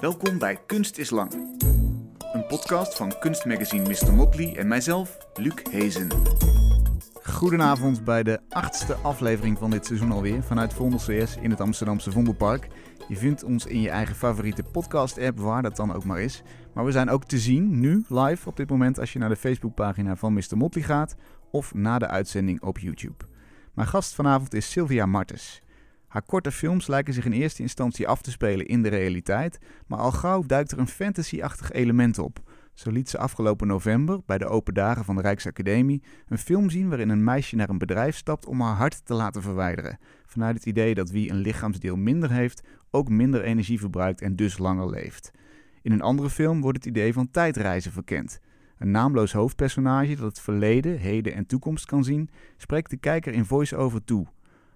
Welkom bij Kunst is Lang. Een podcast van kunstmagazine Mr. Motley en mijzelf, Luc Hezen. Goedenavond bij de achtste aflevering van dit seizoen alweer vanuit Vondel CS in het Amsterdamse Vondelpark. Je vindt ons in je eigen favoriete podcast-app, waar dat dan ook maar is. Maar we zijn ook te zien, nu, live op dit moment, als je naar de Facebookpagina van Mr. Motley gaat of na de uitzending op YouTube. Mijn gast vanavond is Sylvia Martens. Haar korte films lijken zich in eerste instantie af te spelen in de realiteit, maar al gauw duikt er een fantasy-achtig element op. Zo liet ze afgelopen november, bij de open dagen van de Rijksacademie, een film zien waarin een meisje naar een bedrijf stapt om haar hart te laten verwijderen. Vanuit het idee dat wie een lichaamsdeel minder heeft, ook minder energie verbruikt en dus langer leeft. In een andere film wordt het idee van tijdreizen verkend. Een naamloos hoofdpersonage dat het verleden, heden en toekomst kan zien, spreekt de kijker in voice-over toe.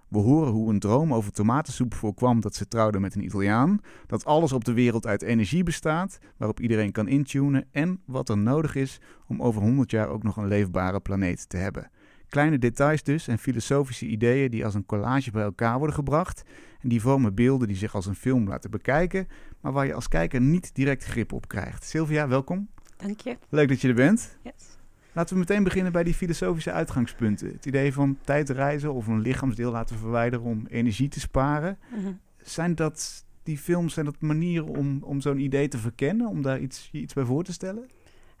We horen hoe een droom over tomatensoep voorkwam dat ze trouwde met een Italiaan, dat alles op de wereld uit energie bestaat, waarop iedereen kan intunen en wat er nodig is om over 100 jaar ook nog een leefbare planeet te hebben. Kleine details dus en filosofische ideeën die als een collage bij elkaar worden gebracht en die vormen beelden die zich als een film laten bekijken, maar waar je als kijker niet direct grip op krijgt. Sylvia, welkom. Dank je. Leuk dat je er bent. Yes. Laten we meteen beginnen bij die filosofische uitgangspunten. Het idee van tijdreizen of een lichaamsdeel laten verwijderen om energie te sparen. Mhm. Zijn dat die films, zijn dat manieren om, om zo'n idee te verkennen, om daar iets, iets bij voor te stellen?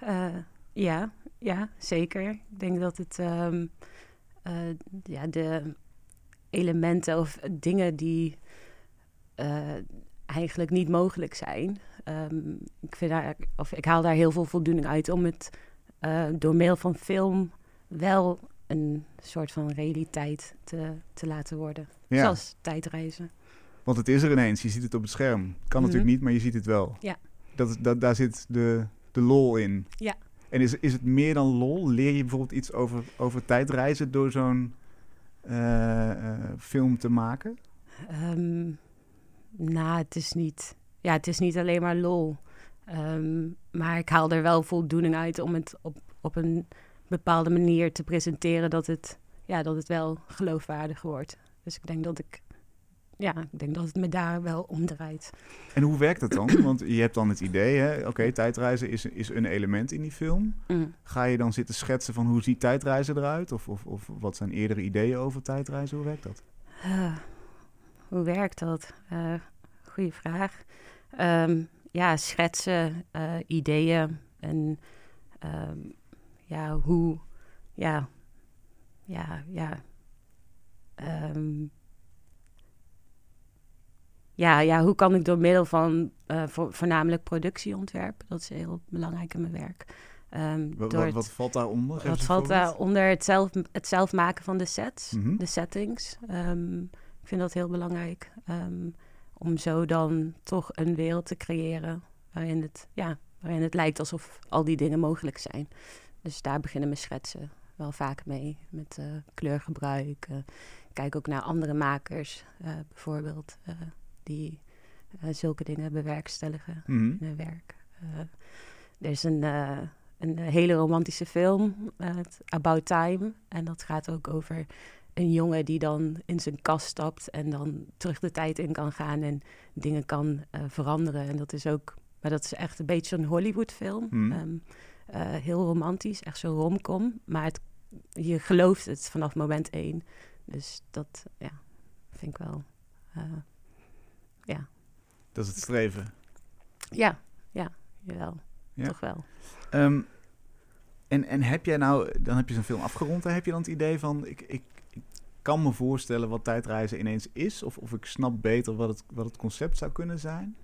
Uh, ja, ja, zeker. Ik denk dat het um, uh, ja, de elementen of dingen die uh, eigenlijk niet mogelijk zijn. Um, ik, vind daar, of ik haal daar heel veel voldoening uit om het uh, door middel van film wel een soort van realiteit te, te laten worden. Ja. Zoals tijdreizen. Want het is er ineens, je ziet het op het scherm. Kan natuurlijk Mhm. niet, maar je ziet het wel. Ja. Dat, dat, daar zit de, de lol in. Ja. En is, is het meer dan lol? Leer je bijvoorbeeld iets over, over tijdreizen door zo'n eh, eh, film te maken? Ehm, nou, het is niet. Ja, het is niet alleen maar lol. Ehm, maar ik haal er wel voldoening uit om het op, op een bepaalde manier te presenteren dat het, ja, dat het wel geloofwaardig wordt. Dus ik denk dat ik. Ja, ik denk dat het me daar wel om draait. En hoe werkt dat dan? Want je hebt dan het idee, oké, tijdreizen is, is een element in die film. Mm. Ga je dan zitten schetsen van hoe ziet tijdreizen eruit? Of, of, of wat zijn eerdere ideeën over tijdreizen? Hoe werkt dat? Hoe werkt dat? Eh goeie vraag. Ehm, ja, schetsen, eh, ideeën en ehm, ja, hoe, ja, ja, ja. Ehm, ja, ja, hoe kan ik door middel van eh, vo- voornamelijk productieontwerp, dat is heel belangrijk in mijn werk. ehm, Wat, door wat, wat valt daaronder? Wat valt daaronder? Het zelf, het zelf maken van de sets, Mhm. de settings. Ik vind dat heel belangrijk. Om zo dan toch een wereld te creëren waarin het, ja, waarin het lijkt alsof al die dingen mogelijk zijn. Dus daar beginnen mijn schetsen wel vaak mee. Met eh, kleurgebruik. ik kijk ook naar andere makers, eh, bijvoorbeeld, die zulke dingen bewerkstelligen Mhm. in hun werk. Er is een, een hele romantische film, About Time. En dat gaat ook over een jongen die dan in zijn kast stapt en dan terug de tijd in kan gaan en dingen kan eh, veranderen. En dat is ook, maar dat is echt een beetje een Hollywood-film. Eh, heel romantisch, echt zo'n romcom. Maar het, je gelooft het vanaf moment één. Dus dat, ja, vind ik wel. eh, ja. Dat is het streven. ja, ja, jawel. Ja. Toch wel. Ehm, en, en heb jij nou, dan heb je zo'n film afgerond en heb je dan het idee van, ik, ik, ik kan me voorstellen wat tijdreizen ineens is, of, of ik snap beter wat het, wat het concept zou kunnen zijn?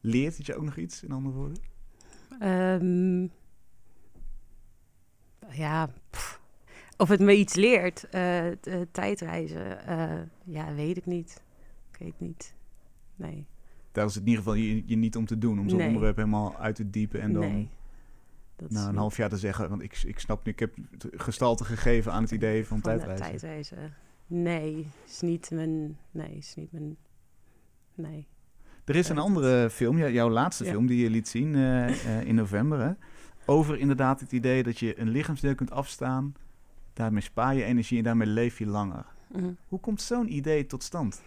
Leert het je ook nog iets, in andere woorden? Ehm, ja, pff. of het me iets leert, eh, eh, tijdreizen, eh, ja, weet ik niet. Ik weet niet. Nee. Daar is het in ieder geval je, je niet om te doen, om zo'n Nee. onderwerp helemaal uit te diepen en dan nee. Dat na is een half jaar te zeggen, want ik, ik snap nu, ik heb gestalte gegeven aan het idee van, van tijdreizen. tijdreizen. Nee, is niet mijn. Nee, is niet mijn. Nee. Er is een andere film, jou- jouw laatste Ja. film die je liet zien eh, eh, in november, hè? over inderdaad het idee dat je een lichaamsdeel kunt afstaan, daarmee spaar je energie en daarmee leef je langer. Mhm. Hoe komt zo'n idee tot stand?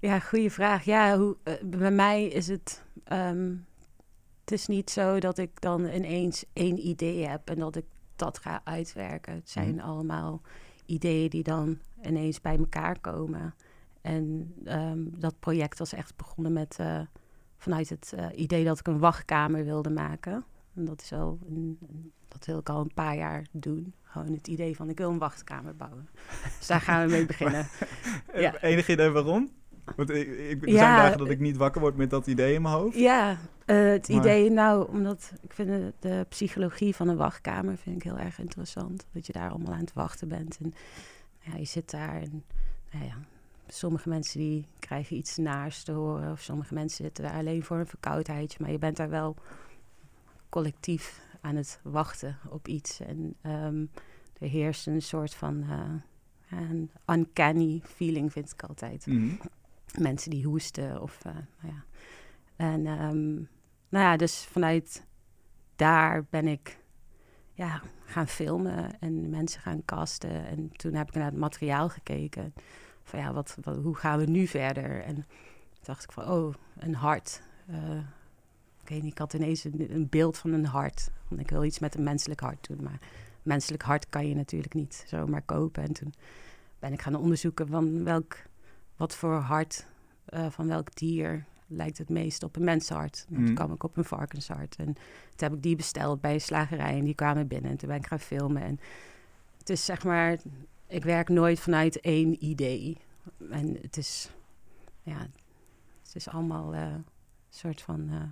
Ja, goede vraag. Ja, hoe, uh, bij mij is het. Um, het is niet zo dat ik dan ineens één idee heb en dat ik dat ga uitwerken. Het zijn mhm. allemaal ideeën die dan ineens bij elkaar komen. En um, dat project was echt begonnen met uh, vanuit het uh, idee dat ik een wachtkamer wilde maken. En dat is al een, dat wil ik al een paar jaar doen. Gewoon het idee van ik wil een wachtkamer bouwen. Dus daar gaan we mee beginnen. ja. Enig idee waarom? Want ik, ik, er ja, zijn dagen dat ik niet wakker word met dat idee in mijn hoofd. Ja, uh, het idee, nou, omdat ik vind de, de, psychologie van een wachtkamer vind ik heel erg interessant. Dat je daar allemaal aan het wachten bent. En ja, je zit daar en nou ja, sommige mensen die krijgen iets naars te horen. Of sommige mensen zitten daar alleen voor een verkoudheidje. Maar je bent daar wel collectief aan het wachten op iets. En um, er heerst een soort van uh, een uncanny feeling, vind ik altijd. Mm Mensen die hoesten of, uh, nou ja. En um, nou ja, dus vanuit daar ben ik ja, gaan filmen en mensen gaan casten. En toen heb ik naar het materiaal gekeken. Van ja, wat, wat hoe gaan we nu verder? En toen dacht ik van, oh, een hart. Uh, ik weet niet, ik had ineens een, een, beeld van een hart. Want ik wil iets met een menselijk hart doen. Maar menselijk hart kan je natuurlijk niet zomaar kopen. En toen ben ik gaan onderzoeken van welk, wat voor hart uh, van welk dier lijkt het meest op een mensenhart. En toen kwam ik op een varkenshart. En toen heb ik die besteld bij een slagerij en die kwamen binnen. En toen ben ik gaan filmen. En het is zeg maar, ik werk nooit vanuit één idee. En het is, ja, het is allemaal uh, een soort van... Uh,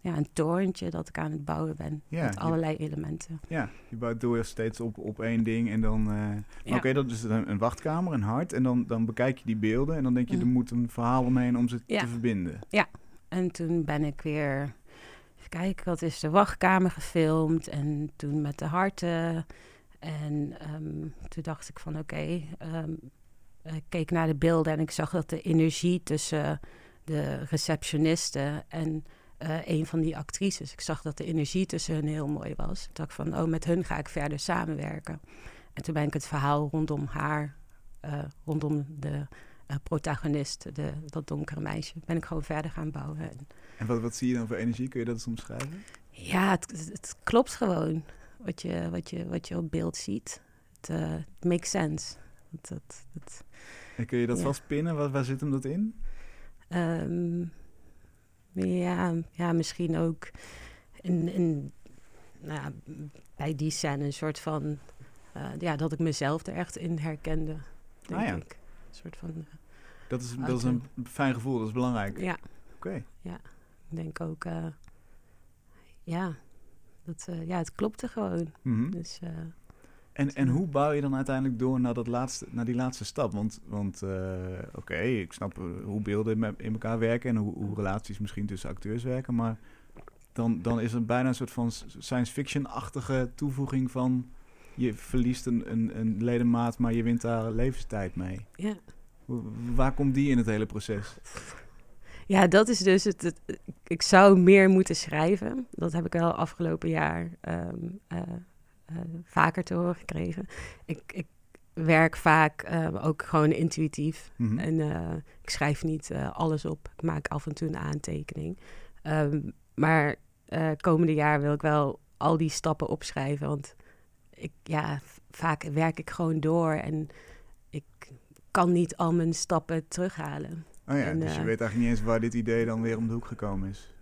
ja, een torentje dat ik aan het bouwen ben. met allerlei elementen. Ja, je bouwt door steeds op, op één ding. En dan. Uh, Oké, dat is een, een, wachtkamer, een hart. En dan, dan bekijk je die beelden. En dan denk je, mm. er moet een verhaal omheen om ze te verbinden. Ja, en toen ben ik weer. Even kijken, wat is de wachtkamer gefilmd. En toen met de harten. En um, toen dacht ik van oké. Um, ik keek naar de beelden en ik zag dat de energie tussen de receptionisten en uh, een van die actrices. Ik zag dat de energie tussen hen heel mooi was. Ik dacht van, oh, met hun ga ik verder samenwerken. En toen ben ik het verhaal rondom haar, uh, rondom de uh, protagonist, de, dat donkere meisje, ben ik gewoon verder gaan bouwen. En, en wat, wat zie je dan voor energie? Kun je dat eens omschrijven? Ja, het, het klopt gewoon wat je, wat, je, wat je op beeld ziet. Het makes sense. En kun je dat ja. vastpinnen? Waar, waar zit hem dat in? Um, ja, ja misschien ook in, nou bij die scène een soort van... Uh, ja, dat ik mezelf er echt in herkende, denk ah, ja. ik. Een soort van... Uh, dat, is, dat is een fijn gevoel, dat is belangrijk. Ja. Oké. Ja, ik denk ook... Uh, ja, dat, ja, het klopte gewoon. Mm -hmm. Dus... En, en hoe bouw je dan uiteindelijk door naar, dat laatste, naar die laatste stap? Want, want uh, oké, ik snap eh, hoe beelden in elkaar werken en hoe, hoe, relaties misschien tussen acteurs werken. Maar dan, dan is het bijna een soort van science fiction-achtige toevoeging van je verliest een, een, een ledemaat, maar je wint daar levenstijd mee. Ja. Waar komt die in het hele proces? Ja, dat is dus het, het, Ik zou meer moeten schrijven. Dat heb ik wel afgelopen jaar um, uh, uh, vaker te horen gekregen. Ik, ik werk vaak uh, ook gewoon intuïtief. Mm -hmm. En uh, ik schrijf niet alles op. Ik maak af en toe een aantekening. Um, maar komende jaar wil ik wel al die stappen opschrijven. Want ik, ja, vaak werk ik gewoon door en ik kan niet al mijn stappen terughalen. Oh ja, en, dus je weet eigenlijk niet eens waar dit idee dan weer om de hoek gekomen is.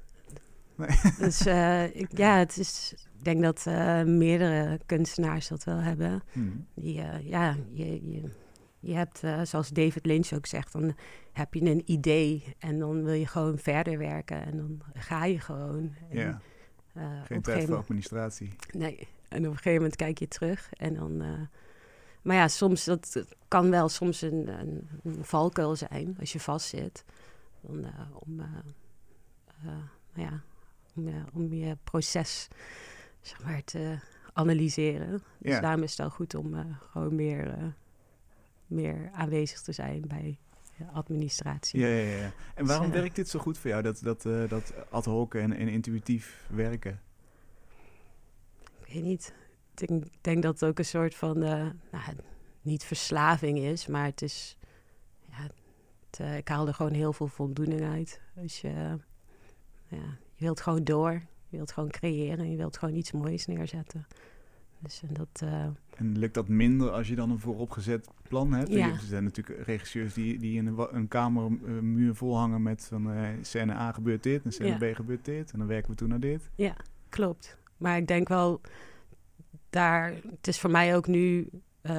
Nee. Dus ik, ja, het is ik denk dat uh, meerdere kunstenaars dat wel hebben. Hmm. Die, uh, ja, je, je, je hebt, zoals David Lynch ook zegt, dan heb je een idee en dan wil je gewoon verder werken en dan ga je gewoon. En, ja. Geen tijd voor administratie. Nee, en op een gegeven moment kijk je terug en dan... maar ja, soms, dat kan wel soms een, een, een valkuil zijn als je vastzit. Dan, om, ja, om, om je proces zeg maar, te analyseren. Dus daarom is het wel goed om uh, gewoon meer, uh, meer aanwezig te zijn bij administratie. Ja, ja, ja. En dus, waarom werkt dit zo goed voor jou, dat, dat, dat ad hoc en, en intuïtief werken? Ik weet niet. Ik denk, denk dat het ook een soort van, nou, niet verslaving is, maar het is, ja, Het, ik haal er gewoon heel veel voldoening uit. Dus je, ja, je wilt gewoon door. Je wilt gewoon creëren. Je wilt gewoon iets moois neerzetten. Dus en dat... Uh, en lukt dat minder als je dan een vooropgezet plan hebt? Ja. Er zijn natuurlijk regisseurs die, die in een, een kamer een muur vol hangen met van uh, scène A gebeurt dit en scène B gebeurt dit. En dan werken we toen naar dit. Ja, klopt. Maar ik denk wel, daar, het is voor mij ook nu uh,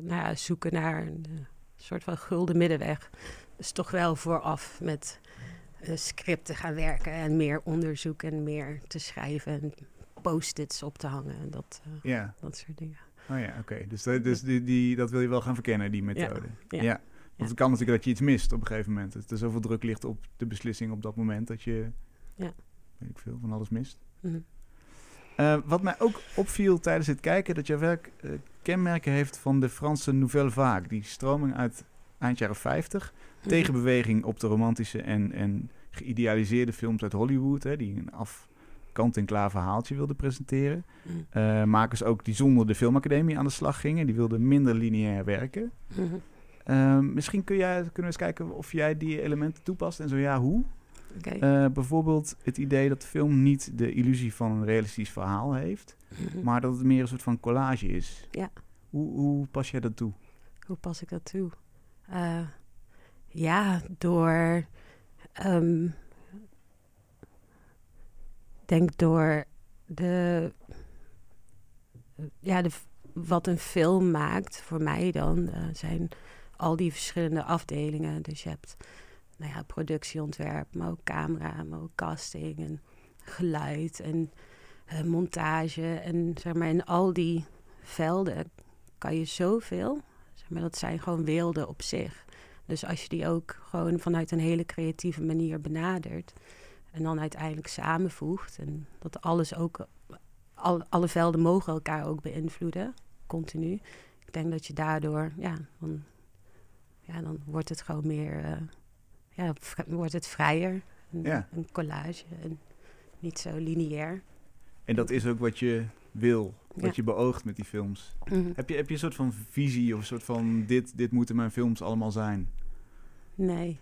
nou ja, zoeken naar een soort van gulden middenweg. Dus toch wel vooraf met uh, scripten gaan werken en meer onderzoek en meer te schrijven en post-its op te hangen en dat, ja. dat soort dingen. Oh ja, oké. Dus, dat, dus die, die, dat wil je wel gaan verkennen, die methode. Ja. ja. Want het kan natuurlijk dat je iets mist op een gegeven moment. Dat er zoveel druk ligt op de beslissing op dat moment dat je, ja. weet ik veel, van alles mist. Mm uh, wat mij ook opviel tijdens het kijken, dat jouw werk uh, kenmerken heeft van de Franse Nouvelle Vague. Die stroming uit eind jaren 50. Mm. Tegenbeweging op de romantische en, en geïdealiseerde films uit Hollywood. Hè, die een afkant-en-klaar verhaaltje wilden presenteren. Mm. Uh, makers ook die zonder de filmacademie aan de slag gingen. Die wilden minder lineair werken. -hmm. misschien kun jij, kunnen we eens kijken of jij die elementen toepast en zo ja, hoe? Okay. Uh, bijvoorbeeld het idee dat de film niet de illusie van een realistisch verhaal heeft, mhm. maar dat het meer een soort van collage is. Ja. Hoe, hoe pas jij dat toe? Hoe pas ik dat toe? Ja, door. Um, denk door de. Ja, wat een film maakt, voor mij dan, uh, zijn al die verschillende afdelingen. Dus je hebt nou ja, productieontwerp, maar ook camera, maar ook casting en geluid en uh, montage. En zeg maar, in al die velden kan je zoveel. Zeg maar, dat zijn gewoon werelden op zich. Dus als je die ook gewoon vanuit een hele creatieve manier benadert. En dan uiteindelijk samenvoegt. En dat alles ook. Al, alle velden mogen elkaar ook beïnvloeden, continu. Ik denk dat je daardoor, ja, dan, ja, dan wordt het gewoon meer. Uh, ja, wordt het vrijer. Een, ja. een collage en niet zo lineair. En dat is ook wat je wil, wat je beoogt met die films. Mhm. heb, je, heb je een soort van visie of een soort van dit, dit moeten mijn films allemaal zijn? Nee.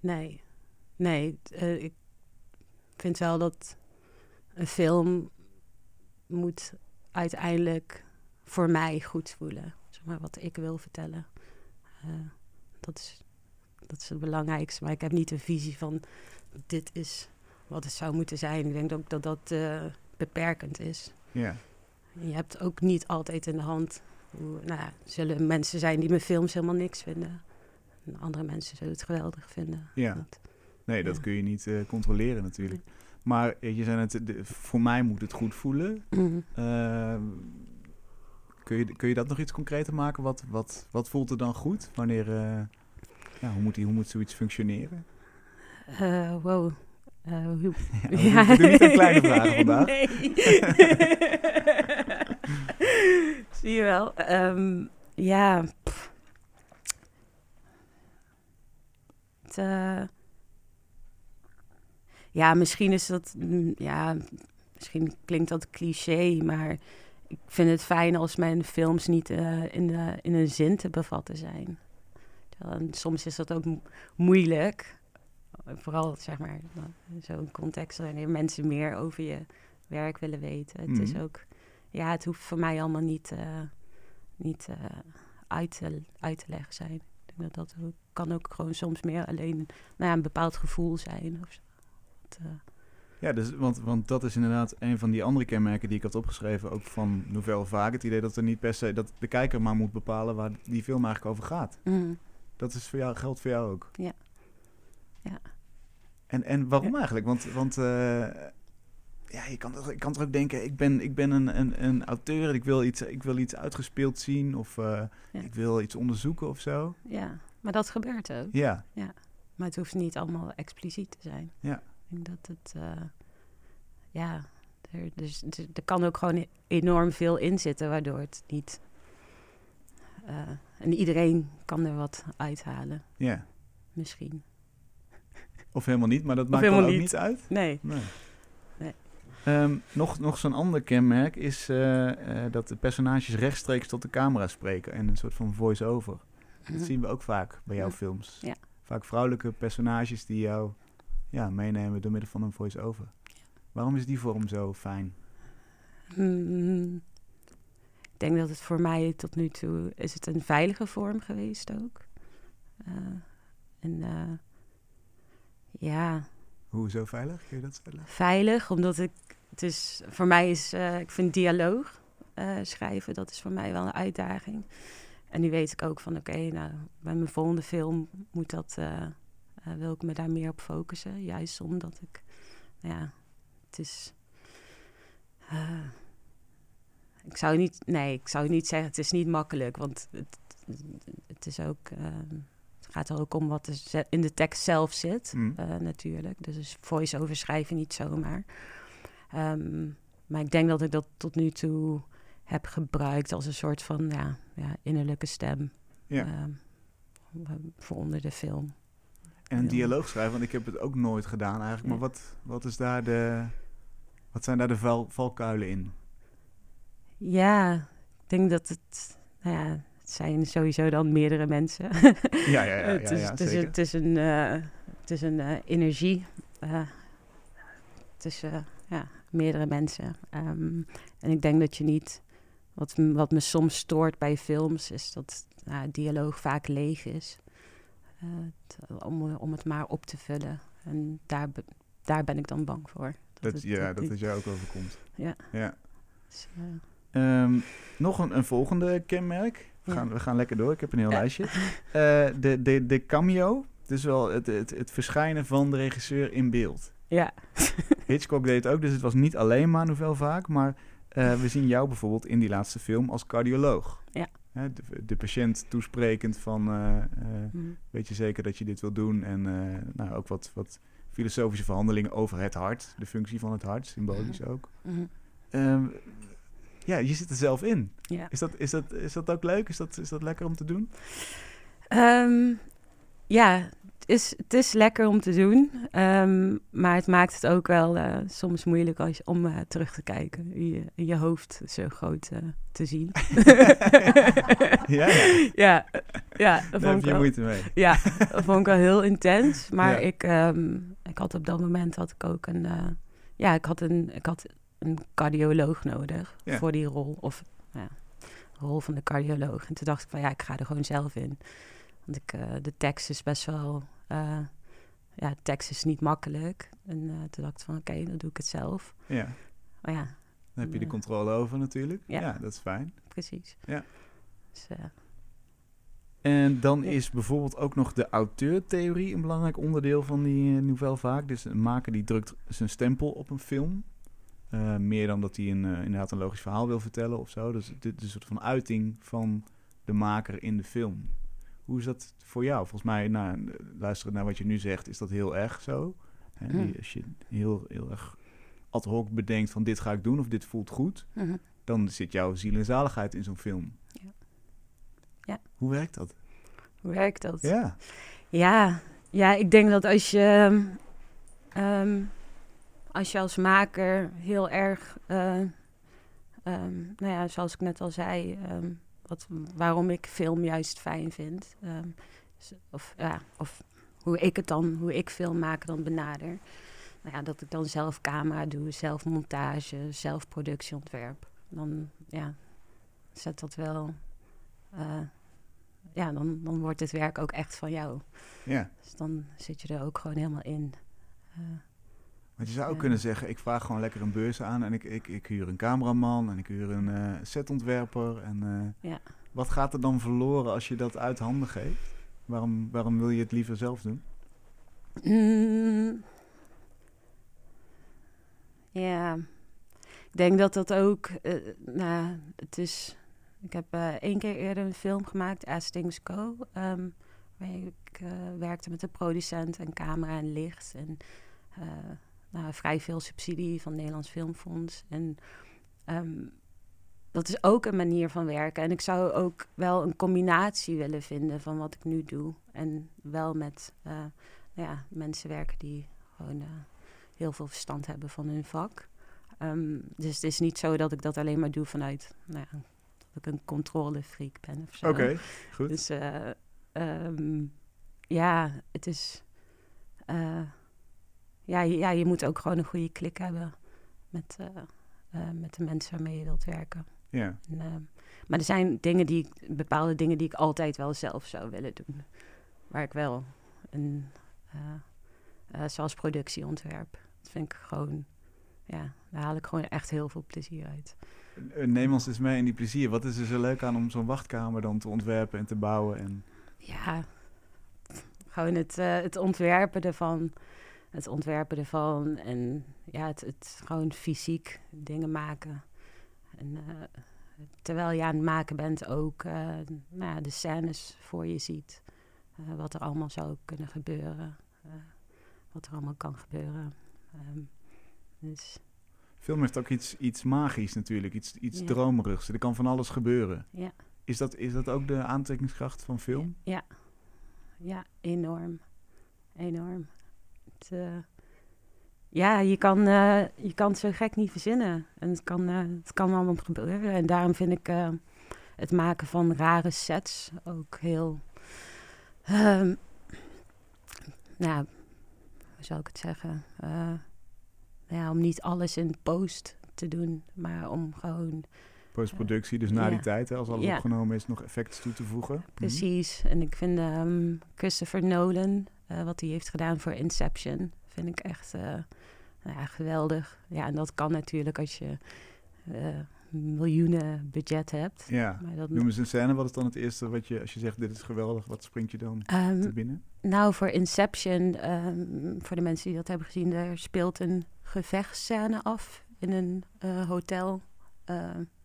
Nee. Nee. Uh, ik vind wel dat een film moet uiteindelijk voor mij goed voelen. Zeg maar wat ik wil vertellen. Uh, dat is dat is het belangrijkste. Maar ik heb niet een visie van dit is wat het zou moeten zijn. Ik denk ook dat dat uh, beperkend is. Ja. Je hebt ook niet altijd in de hand hoe, nou ja, zullen mensen zijn die mijn films helemaal niks vinden. En andere mensen zullen het geweldig vinden. Ja. nee, dat kun je niet uh, controleren natuurlijk. Maar je zei de, voor mij moet het goed voelen. Mm uh, kun, je, kun je dat nog iets concreter maken? Wat, wat, wat voelt er dan goed wanneer... Uh, ja, hoe, moet die, hoe moet zoiets functioneren? Wow. Uh, ja, doen niet een kleine vragen vandaag. Nee. Zie je wel. Um, ja. Het, uh, ja, misschien is dat... Mm, ja, misschien klinkt dat cliché, maar... Ik vind het fijn als mijn films niet uh, in, de, in een zin te bevatten zijn. Soms is dat ook moeilijk. Vooral zeg maar zo'n context wanneer mensen meer over je werk willen weten. Het is mhm. ook, ja, het hoeft voor mij allemaal niet, uh, niet uh, uit, te, uit te leggen zijn. Ik denk dat dat kan ook gewoon soms meer alleen nou ja, een bepaald gevoel zijn. Of zo. Dat, uh, ja, dus, want, want dat is inderdaad een van die andere kenmerken die ik had opgeschreven, ook van Nouvelle Vague. Het idee dat er niet per se, dat de kijker maar moet bepalen waar die film eigenlijk over gaat. Mm. Dat is voor jou, geldt voor jou ook? Ja. ja. En, en waarom eigenlijk? Want, want uh, ja, je kan, je kan toch ook denken, ik ben, ik ben een, een, een auteur en ik wil iets, ik wil iets uitgespeeld zien of uh, ik wil iets onderzoeken of zo. Ja, maar dat gebeurt ook. Ja. ja. Maar het hoeft niet allemaal expliciet te zijn. Ja. Ik denk dat het, uh, ja, er, dus, er kan ook gewoon enorm veel in zitten waardoor het niet en iedereen kan er wat uithalen. Ja. Misschien. Of helemaal niet, maar dat maakt er ook niet. uit? Nee. nee. nee. Um, nog nog zo'n ander kenmerk is uh, uh, dat de personages rechtstreeks tot de camera spreken en een soort van voice-over. Dat zien we ook vaak bij jouw films. Ja. Vaak vrouwelijke personages die jou ja, meenemen door middel van een voice-over. Waarom is die vorm zo fijn? Mm, ik denk dat het voor mij tot nu toe is het een veilige vorm geweest ook. Uh, en uh, ja. Hoe zo veilig? Kun je dat stellen? Veilig, omdat ik het is voor mij is uh, ik vind dialoog schrijven dat is voor mij wel een uitdaging. En nu weet ik ook van oké, okay, nou bij mijn volgende film moet dat wil ik me daar meer op focussen, juist omdat ik ja het is ik zou niet, nee, ik zou niet zeggen, het is niet makkelijk, want het, het is ook, het gaat er ook om wat er in de tekst zelf zit, mm. uh, natuurlijk. Dus voice-over schrijven niet zomaar. Um, maar ik denk dat ik dat tot nu toe heb gebruikt als een soort van ja, ja innerlijke stem ja. uh, voor onder de film. En een dialoog schrijven, want ik heb het ook nooit gedaan eigenlijk. Maar wat, wat, is daar de, wat zijn daar de val, valkuilen in? Ja, ik denk dat het, nou ja, het zijn sowieso dan meerdere mensen. Ja, ja, ja. het, is, ja, het, is, het is een, uh, het is een uh, energie uh, tussen ja, meerdere mensen. Um, en ik denk dat je niet, wat, wat me soms stoort bij films, is dat nou, dialoog vaak leeg is. om, om het maar op te vullen. En daar, daar ben ik dan bang voor. Dat, dat het, ja, dat, dat het jou ook overkomt. Ja. ja. Dus, Um, nog een, een, volgende kenmerk. We, gaan, we gaan lekker door, ik heb een heel lijstje. Uh, de, de, de cameo, dus wel het, het, het verschijnen van de regisseur in beeld. Ja. Hitchcock deed het ook, dus het was niet alleen maar Nouvelle vaak, maar uh, we zien jou bijvoorbeeld in die laatste film als cardioloog. Ja. De, de, patiënt toesprekend van, uh, mm. weet je zeker dat je dit wil doen? En nou, ook wat, wat filosofische verhandelingen over het hart, de functie van het hart, symbolisch mhm. ook. Mm. Um, ja, je zit er zelf in. Ja. Is, dat, is, dat, is dat ook leuk? Is dat, is dat lekker om te doen? Um, ja, het is, het is lekker om te doen. Um, maar het maakt het ook wel uh, soms moeilijk als je, om uh, terug te kijken. Je, je hoofd zo groot uh, te zien. ja, ja. ja, ja Daar heb je wel, moeite mee. Ja, dat vond ik wel heel intens. Maar ja. ik, um, ik had op dat moment had ik ook een... ja, ik had een... Ik had een cardioloog nodig voor die rol. Of ja, rol van de cardioloog. En toen dacht ik van ja, ik ga er gewoon zelf in. Want ik, uh, de tekst is best wel... Uh, ja, de tekst is niet makkelijk. En uh, toen dacht ik van oké, okay, dan doe ik het zelf. Ja. Maar ja. Dan heb je de controle over natuurlijk. Ja. ja, dat is fijn. Precies. Ja. Dus, en dan is bijvoorbeeld ook nog de auteurtheorie een belangrijk onderdeel van die nouvelle vaak. Dus een maker die drukt zijn stempel op een film. Uh, meer dan dat hij een, uh, inderdaad een logisch verhaal wil vertellen of zo. Dus dit is een soort van uiting van de maker in de film. Hoe is dat voor jou? Volgens mij, nou, luisteren naar wat je nu zegt, is dat heel erg zo. Hè? Mm. Als je heel, heel erg ad hoc bedenkt van dit ga ik doen of dit voelt goed, -hmm. dan zit jouw ziel en zaligheid in zo'n film. Ja. ja. Hoe werkt dat? Hoe werkt dat? Ja. Ja, ja ik denk dat als je... Um, als je als maker heel erg, uh, um, nou ja, zoals ik net al zei, um, wat, waarom ik film juist fijn vind. Um, of, ja, of hoe ik het dan, hoe ik film maken dan benader. Nou ja, dat ik dan zelf camera doe, zelf montage, zelf productieontwerp. Dan ja, zet dat wel. Uh, ja, dan, dan wordt het werk ook echt van jou. Ja. Dus dan zit je er ook gewoon helemaal in. Uh, want je zou ook ja. kunnen zeggen, ik vraag gewoon lekker een beurs aan en ik, ik, ik huur een cameraman en ik huur een uh, setontwerper. En uh, ja. wat gaat er dan verloren als je dat uit handen geeft? Waarom, waarom wil je het liever zelf doen? Mm. Ja, ik denk dat dat ook, uh, nou, het is, ik heb één keer eerder een film gemaakt, As Things Go, um, waar ik werkte met een producent en camera en licht en nou, vrij veel subsidie van het Nederlands Filmfonds. En um, dat is ook een manier van werken. En ik zou ook wel een combinatie willen vinden van wat ik nu doe. En wel met uh, nou ja, mensen werken die gewoon uh, heel veel verstand hebben van hun vak. Um, dus het is niet zo dat ik dat alleen maar doe vanuit nou ja, dat ik een controlefreak ben of zo. Oké, okay, goed. Dus ehm, ja, het is. Uh, ja, ja, je moet ook gewoon een goede klik hebben met, uh, met de mensen waarmee je wilt werken. Ja. En, ehm, maar er zijn dingen die ik, bepaalde dingen die ik altijd wel zelf zou willen doen. Waar ik wel een, zoals productieontwerp. Dat vind ik gewoon, ja, daar haal ik gewoon echt heel veel plezier uit. Neem ons eens mee in die plezier. Wat is er zo leuk aan om zo'n wachtkamer dan te ontwerpen en te bouwen? En... Ja, gewoon het, uh, het ontwerpen ervan. Het ontwerpen ervan. En ja, het, het gewoon fysiek dingen maken. En uh, terwijl je aan het maken bent ook uh, nou ja, de scènes voor je ziet. wat er allemaal zou kunnen gebeuren. wat er allemaal kan gebeuren. Um, dus Film heeft ook iets, iets magisch natuurlijk, iets, iets ja. dromerigs. Er kan van alles gebeuren. Ja. Is, dat, is dat ook de aantrekkingskracht van film? Ja, ja enorm. Enorm. Het, uh, ja, je kan, uh, je kan het zo gek niet verzinnen. En het kan, uh, het kan allemaal gebeuren. En daarom vind ik het maken van rare sets ook heel... Um, nou, hoe zou ik het zeggen? ja, om niet alles in post te doen, maar om gewoon... Postproductie, dus na die tijd, als alles ja. opgenomen is, nog effecten toe te voegen. Precies. En ik vind um, Christopher Nolan, uh, wat hij heeft gedaan voor Inception, vind ik echt uh, nou ja, geweldig. Ja, en dat kan natuurlijk als je uh, miljoenen budget hebt. Ja, maar dat... noem eens een scène. Wat is dan het eerste wat je, als je zegt dit is geweldig, wat springt je dan um, te binnen? Nou, voor Inception, um, voor de mensen die dat hebben gezien, er speelt een gevechtsscène af in een hotel.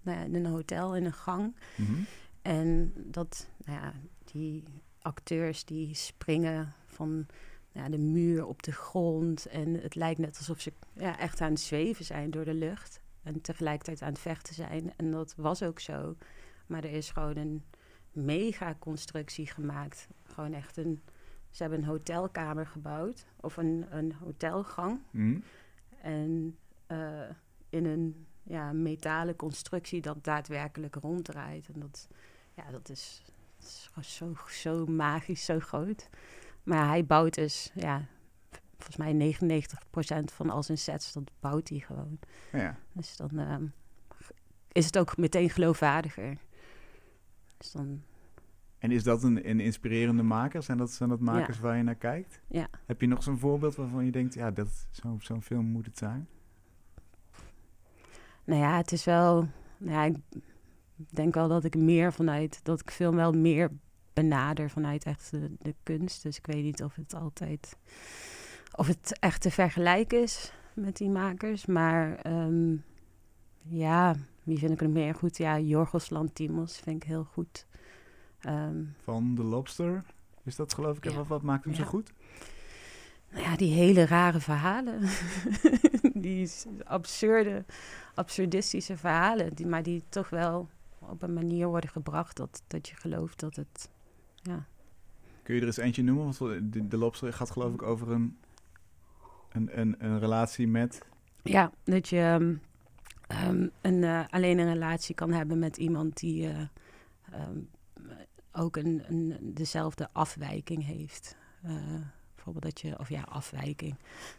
Nou ja, in een hotel, in een gang. Mm -hmm. En dat, nou ja, die acteurs die springen van ja, de muur op de grond. En het lijkt net alsof ze ja, echt aan het zweven zijn door de lucht. En tegelijkertijd aan het vechten zijn. En dat was ook zo. Maar er is gewoon een mega constructie gemaakt. Gewoon echt een. Ze hebben een hotelkamer gebouwd. Of een, een hotelgang. Mm. En uh, in een ja, metalen constructie dat daadwerkelijk ronddraait. En dat, ja, dat is, dat is zo, zo magisch, zo groot. Maar hij bouwt dus, ja, volgens mij 99% van al zijn sets, dat bouwt hij gewoon. Ja. Dus dan uh, is het ook meteen geloofwaardiger. Dus dan... En is dat een, een inspirerende maker? Zijn dat, zijn dat makers ja. waar je naar kijkt? Ja. Heb je nog zo'n voorbeeld waarvan je denkt, ja, dat, zo, zo'n film moet het zijn? Nou ja, het is wel... Nou ja, ik denk wel dat ik meer vanuit... Dat ik film wel meer benader vanuit echt de, de kunst. Dus ik weet niet of het altijd... Of het echt te vergelijken is met die makers. Maar um, ja, wie vind ik er meer goed? Ja, Jorgos Lantimos vind ik heel goed. Um, Van The Lobster? Is dat geloof ik? Ja. Wat, wat maakt hem ja. zo goed? Nou ja, die hele rare verhalen. die absurde, absurdistische verhalen. Die, maar die toch wel op een manier worden gebracht dat, dat je gelooft dat het... Ja. Kun je er eens eentje noemen? Want de, de Lobster gaat geloof ik over een een, een, een relatie met? Ja, dat je um, um, een, uh, alleen een relatie kan hebben met iemand die uh, um, ook een, een, dezelfde afwijking heeft. Uh, bijvoorbeeld dat je, of ja, afwijking.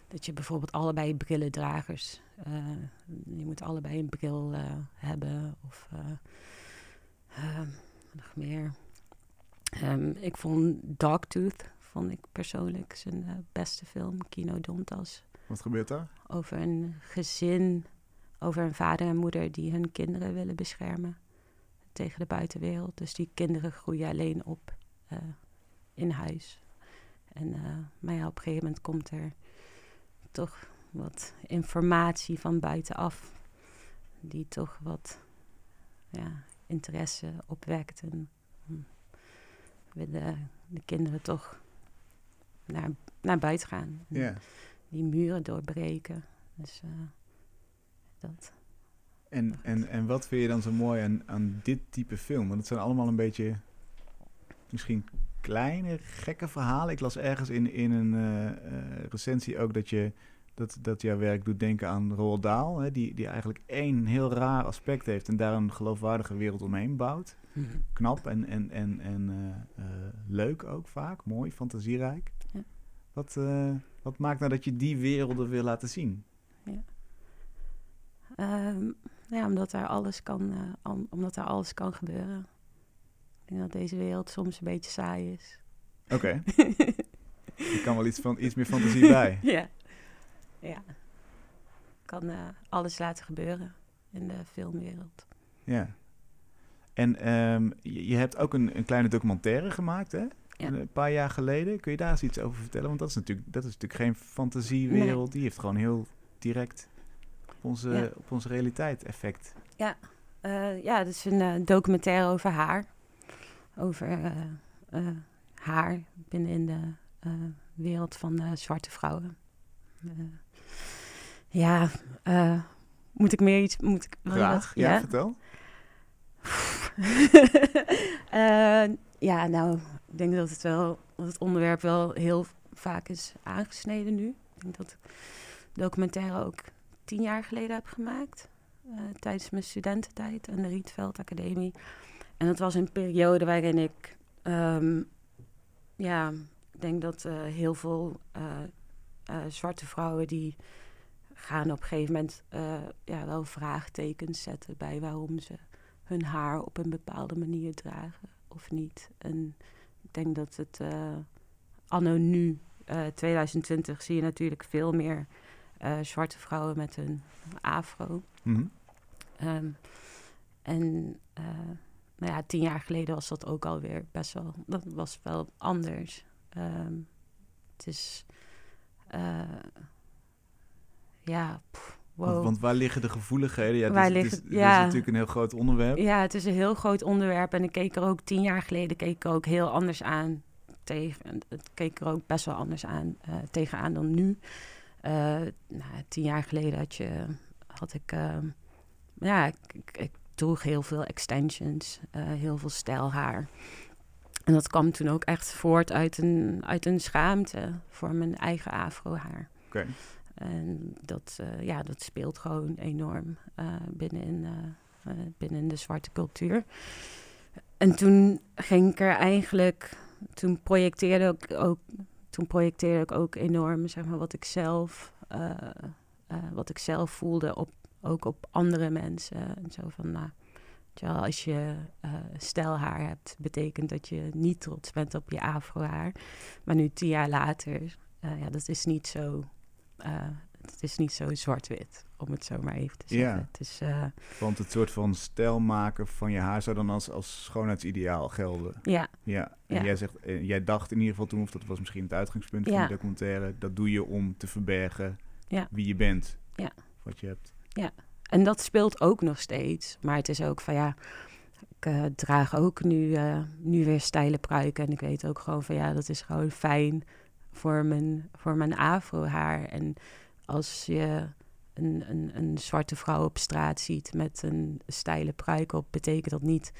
Dat je bijvoorbeeld allebei brillendragers, je moet allebei een bril hebben. Of nog meer. Ik vond Dogtooth vond ik persoonlijk zijn uh, beste film, Kino Dontas. Wat gebeurt daar? Over een gezin, over een vader en moeder die hun kinderen willen beschermen tegen de buitenwereld. Dus die kinderen groeien alleen op uh, in huis. En, uh, maar ja, op een gegeven moment komt er toch wat informatie van buitenaf, die toch wat ja, interesse opwekt. En um, willen de kinderen toch naar, naar buiten gaan. Ja. Die muren doorbreken. Dus uh, dat. En, en, en wat vind je dan zo mooi aan, aan dit type film? Want het zijn allemaal een beetje misschien kleine, gekke verhalen. Ik las ergens in, in een uh, uh, recensie ook dat je dat dat, jouw werk doet denken aan Roald Dahl, hè, die, die eigenlijk één heel raar aspect heeft en daar een geloofwaardige wereld omheen bouwt. Mhm. Knap en, en, en, en uh, uh, leuk ook vaak, mooi, fantasierijk. Ja. Wat, uh, wat maakt nou dat je die werelden wil laten zien? Ja. Um, ja, omdat daar alles kan, omdat daar alles kan gebeuren. Ik denk dat deze wereld soms een beetje saai is. Oké. Okay. er kan wel iets, van, iets meer fantasie bij. Ja. Ja. Kan alles laten gebeuren in de filmwereld. Ja. En um, je, je, hebt ook een, een, kleine documentaire gemaakt, hè? Een paar jaar geleden. Kun je daar eens iets over vertellen? Want dat is natuurlijk, dat is natuurlijk geen fantasiewereld. Die heeft gewoon heel direct op onze, op onze realiteit effect. Ja, uh, ja, het is een uh, documentaire over haar. Over uh, haar binnen in de wereld van zwarte vrouwen. Ja, moet ik meer iets... Moet ik, Graag, ja, ja, vertel. uh, ja, nou, ik denk dat het wel dat het onderwerp wel heel vaak is aangesneden nu. Ik denk dat ik documentaire ook tien jaar geleden heb gemaakt. Uh, tijdens mijn studententijd aan de Rietveld Academie. En dat was een periode waarin ik, um, ja, ik denk dat uh, heel veel zwarte vrouwen die gaan op een gegeven moment ja, wel vraagtekens zetten bij waarom ze hun haar op een bepaalde manier dragen of niet. En ik denk dat het uh, anno nu, uh, eh, 2020, zie je natuurlijk veel meer zwarte vrouwen met een afro. Mm um, en nou ja, tien jaar geleden was dat ook alweer best wel, dat was wel anders. Um, het is, ja, pff, want, waar liggen de gevoeligheden? Ja, het, is, het, is, natuurlijk een heel groot onderwerp. Ja, het is een heel groot onderwerp. En ik keek er ook tien jaar geleden keek ik er ook heel anders aan. Tegen, het keek er ook best wel anders aan uh, tegenaan dan nu. Uh, nou, tien jaar geleden had, je, had ik... Uh, ja, ik, ik, ik, droeg heel veel extensions, uh, heel veel stijlhaar. En dat kwam toen ook echt voort uit een, uit een schaamte voor mijn eigen afro-haar. Oké. En dat, uh, ja, dat speelt gewoon enorm uh, binnenin, uh, binnen de zwarte cultuur. En toen ging ik er eigenlijk, toen projecteerde ik ook, toen projecteerde ik ook enorm, zeg maar, wat ik zelf, wat ik zelf voelde op, ook op andere mensen. En zo van, nou, als je uh, stijlhaar hebt, betekent dat je niet trots bent op je afrohaar. Maar nu tien jaar later, ja, dat is niet zo uh, het is niet zo zwart-wit, om het zo maar even te zeggen. Ja. Het is, uh, Want het soort van stijl maken van je haar zou dan als, als schoonheidsideaal gelden. Ja. ja. En Jij, zegt, uh, jij dacht in ieder geval toen, of dat was misschien het uitgangspunt van de documentaire, dat doe je om te verbergen wie je bent. Ja. Wat je hebt. Ja. En dat speelt ook nog steeds. Maar het is ook van ja, ik uh, draag ook nu, nu weer steile pruiken. En ik weet ook gewoon van ja, dat is gewoon fijn voor mijn, voor mijn afro-haar. En als je een, een, een zwarte vrouw op straat ziet met een steile pruik op, betekent dat niet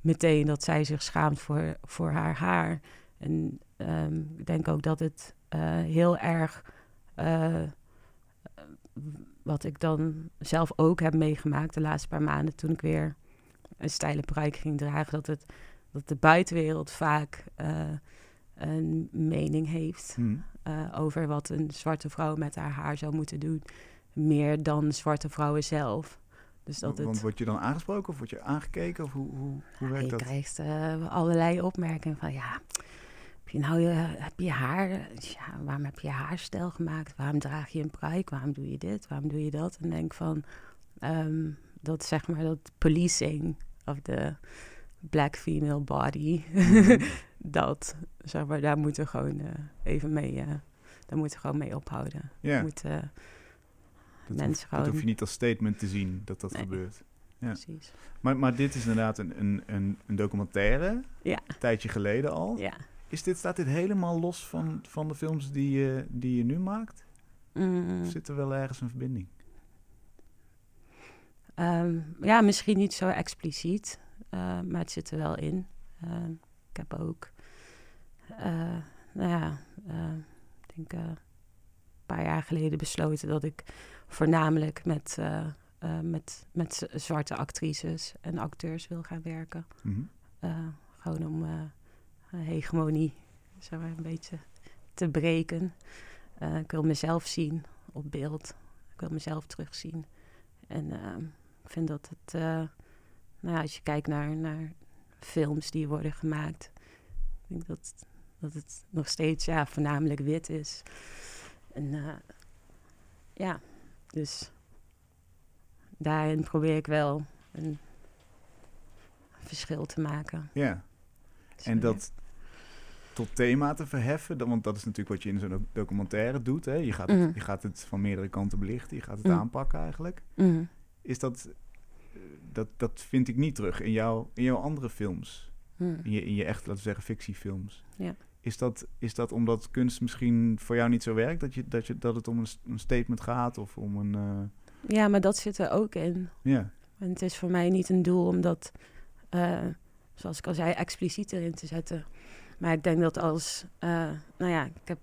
meteen dat zij zich schaamt voor, voor haar haar. En um, ik denk ook dat het uh, heel erg, uh, wat ik dan zelf ook heb meegemaakt de laatste paar maanden toen ik weer een steile pruik ging dragen, dat, het, dat de buitenwereld vaak uh, een mening heeft hmm. uh, over wat een zwarte vrouw met haar haar zou moeten doen. Meer dan zwarte vrouwen zelf. Dus dat Want word je dan aangesproken of word je aangekeken? Of hoe, hoe, hoe werkt je dat? Je krijgt uh, allerlei opmerkingen van ja, heb je nou je, heb je haar, ja, waarom heb je haarstijl gemaakt? Waarom draag je een pruik? Waarom doe je dit? Waarom doe je dat? En denk van, um, dat zeg maar dat policing of de black female body. Mhm. dat, zeg maar, daar moeten we gewoon uh, even mee, uh, daar moeten we gewoon mee ophouden. Ja. Moeten, dat, mensen hoef, gewoon... dat hoef je niet als statement te zien dat dat gebeurt. Ja. Precies. Maar, maar dit is inderdaad een, een, een, een documentaire, ja. een tijdje geleden al. Ja. Is dit, staat dit helemaal los van, van de films die je, die je nu maakt? Mm. Of zit er wel ergens een verbinding? Um, ja, misschien niet zo expliciet. Uh, maar het zit er wel in. Uh, ik heb ook, uh, nou ja, ik denk een paar jaar geleden besloten dat ik voornamelijk met, met, met zwarte actrices en acteurs wil gaan werken. Mhm. gewoon om hegemonie zeg maar, een beetje te breken. ik wil mezelf zien op beeld. Ik wil mezelf terugzien. En ehm, ik vind dat het, nou ja, als je kijkt naar, naar films die worden gemaakt, ik denk dat, dat het nog steeds ja, voornamelijk wit is. En uh, ja, dus daarin probeer ik wel een verschil te maken. Ja, dus, en dat tot thema te verheffen, want dat is natuurlijk wat je in zo'n documentaire doet. Hè? Je, gaat het, mhm. je gaat het van meerdere kanten belichten, je gaat het mhm. aanpakken eigenlijk. Mhm. Is dat, eh, dat, dat vind ik niet terug in, jouw in jouw andere films. In, je, in je echt, laten we zeggen, fictiefilms. Ja. Is dat, is dat omdat kunst misschien voor jou niet zo werkt? Dat, je, dat, je, dat het om een, een statement gaat of om een... Uh... Ja, maar dat zit er ook in. Ja. En het is voor mij niet een doel om dat, uh, zoals ik al zei, expliciet erin te zetten. Maar ik denk dat als... Uh, nou ja, ik heb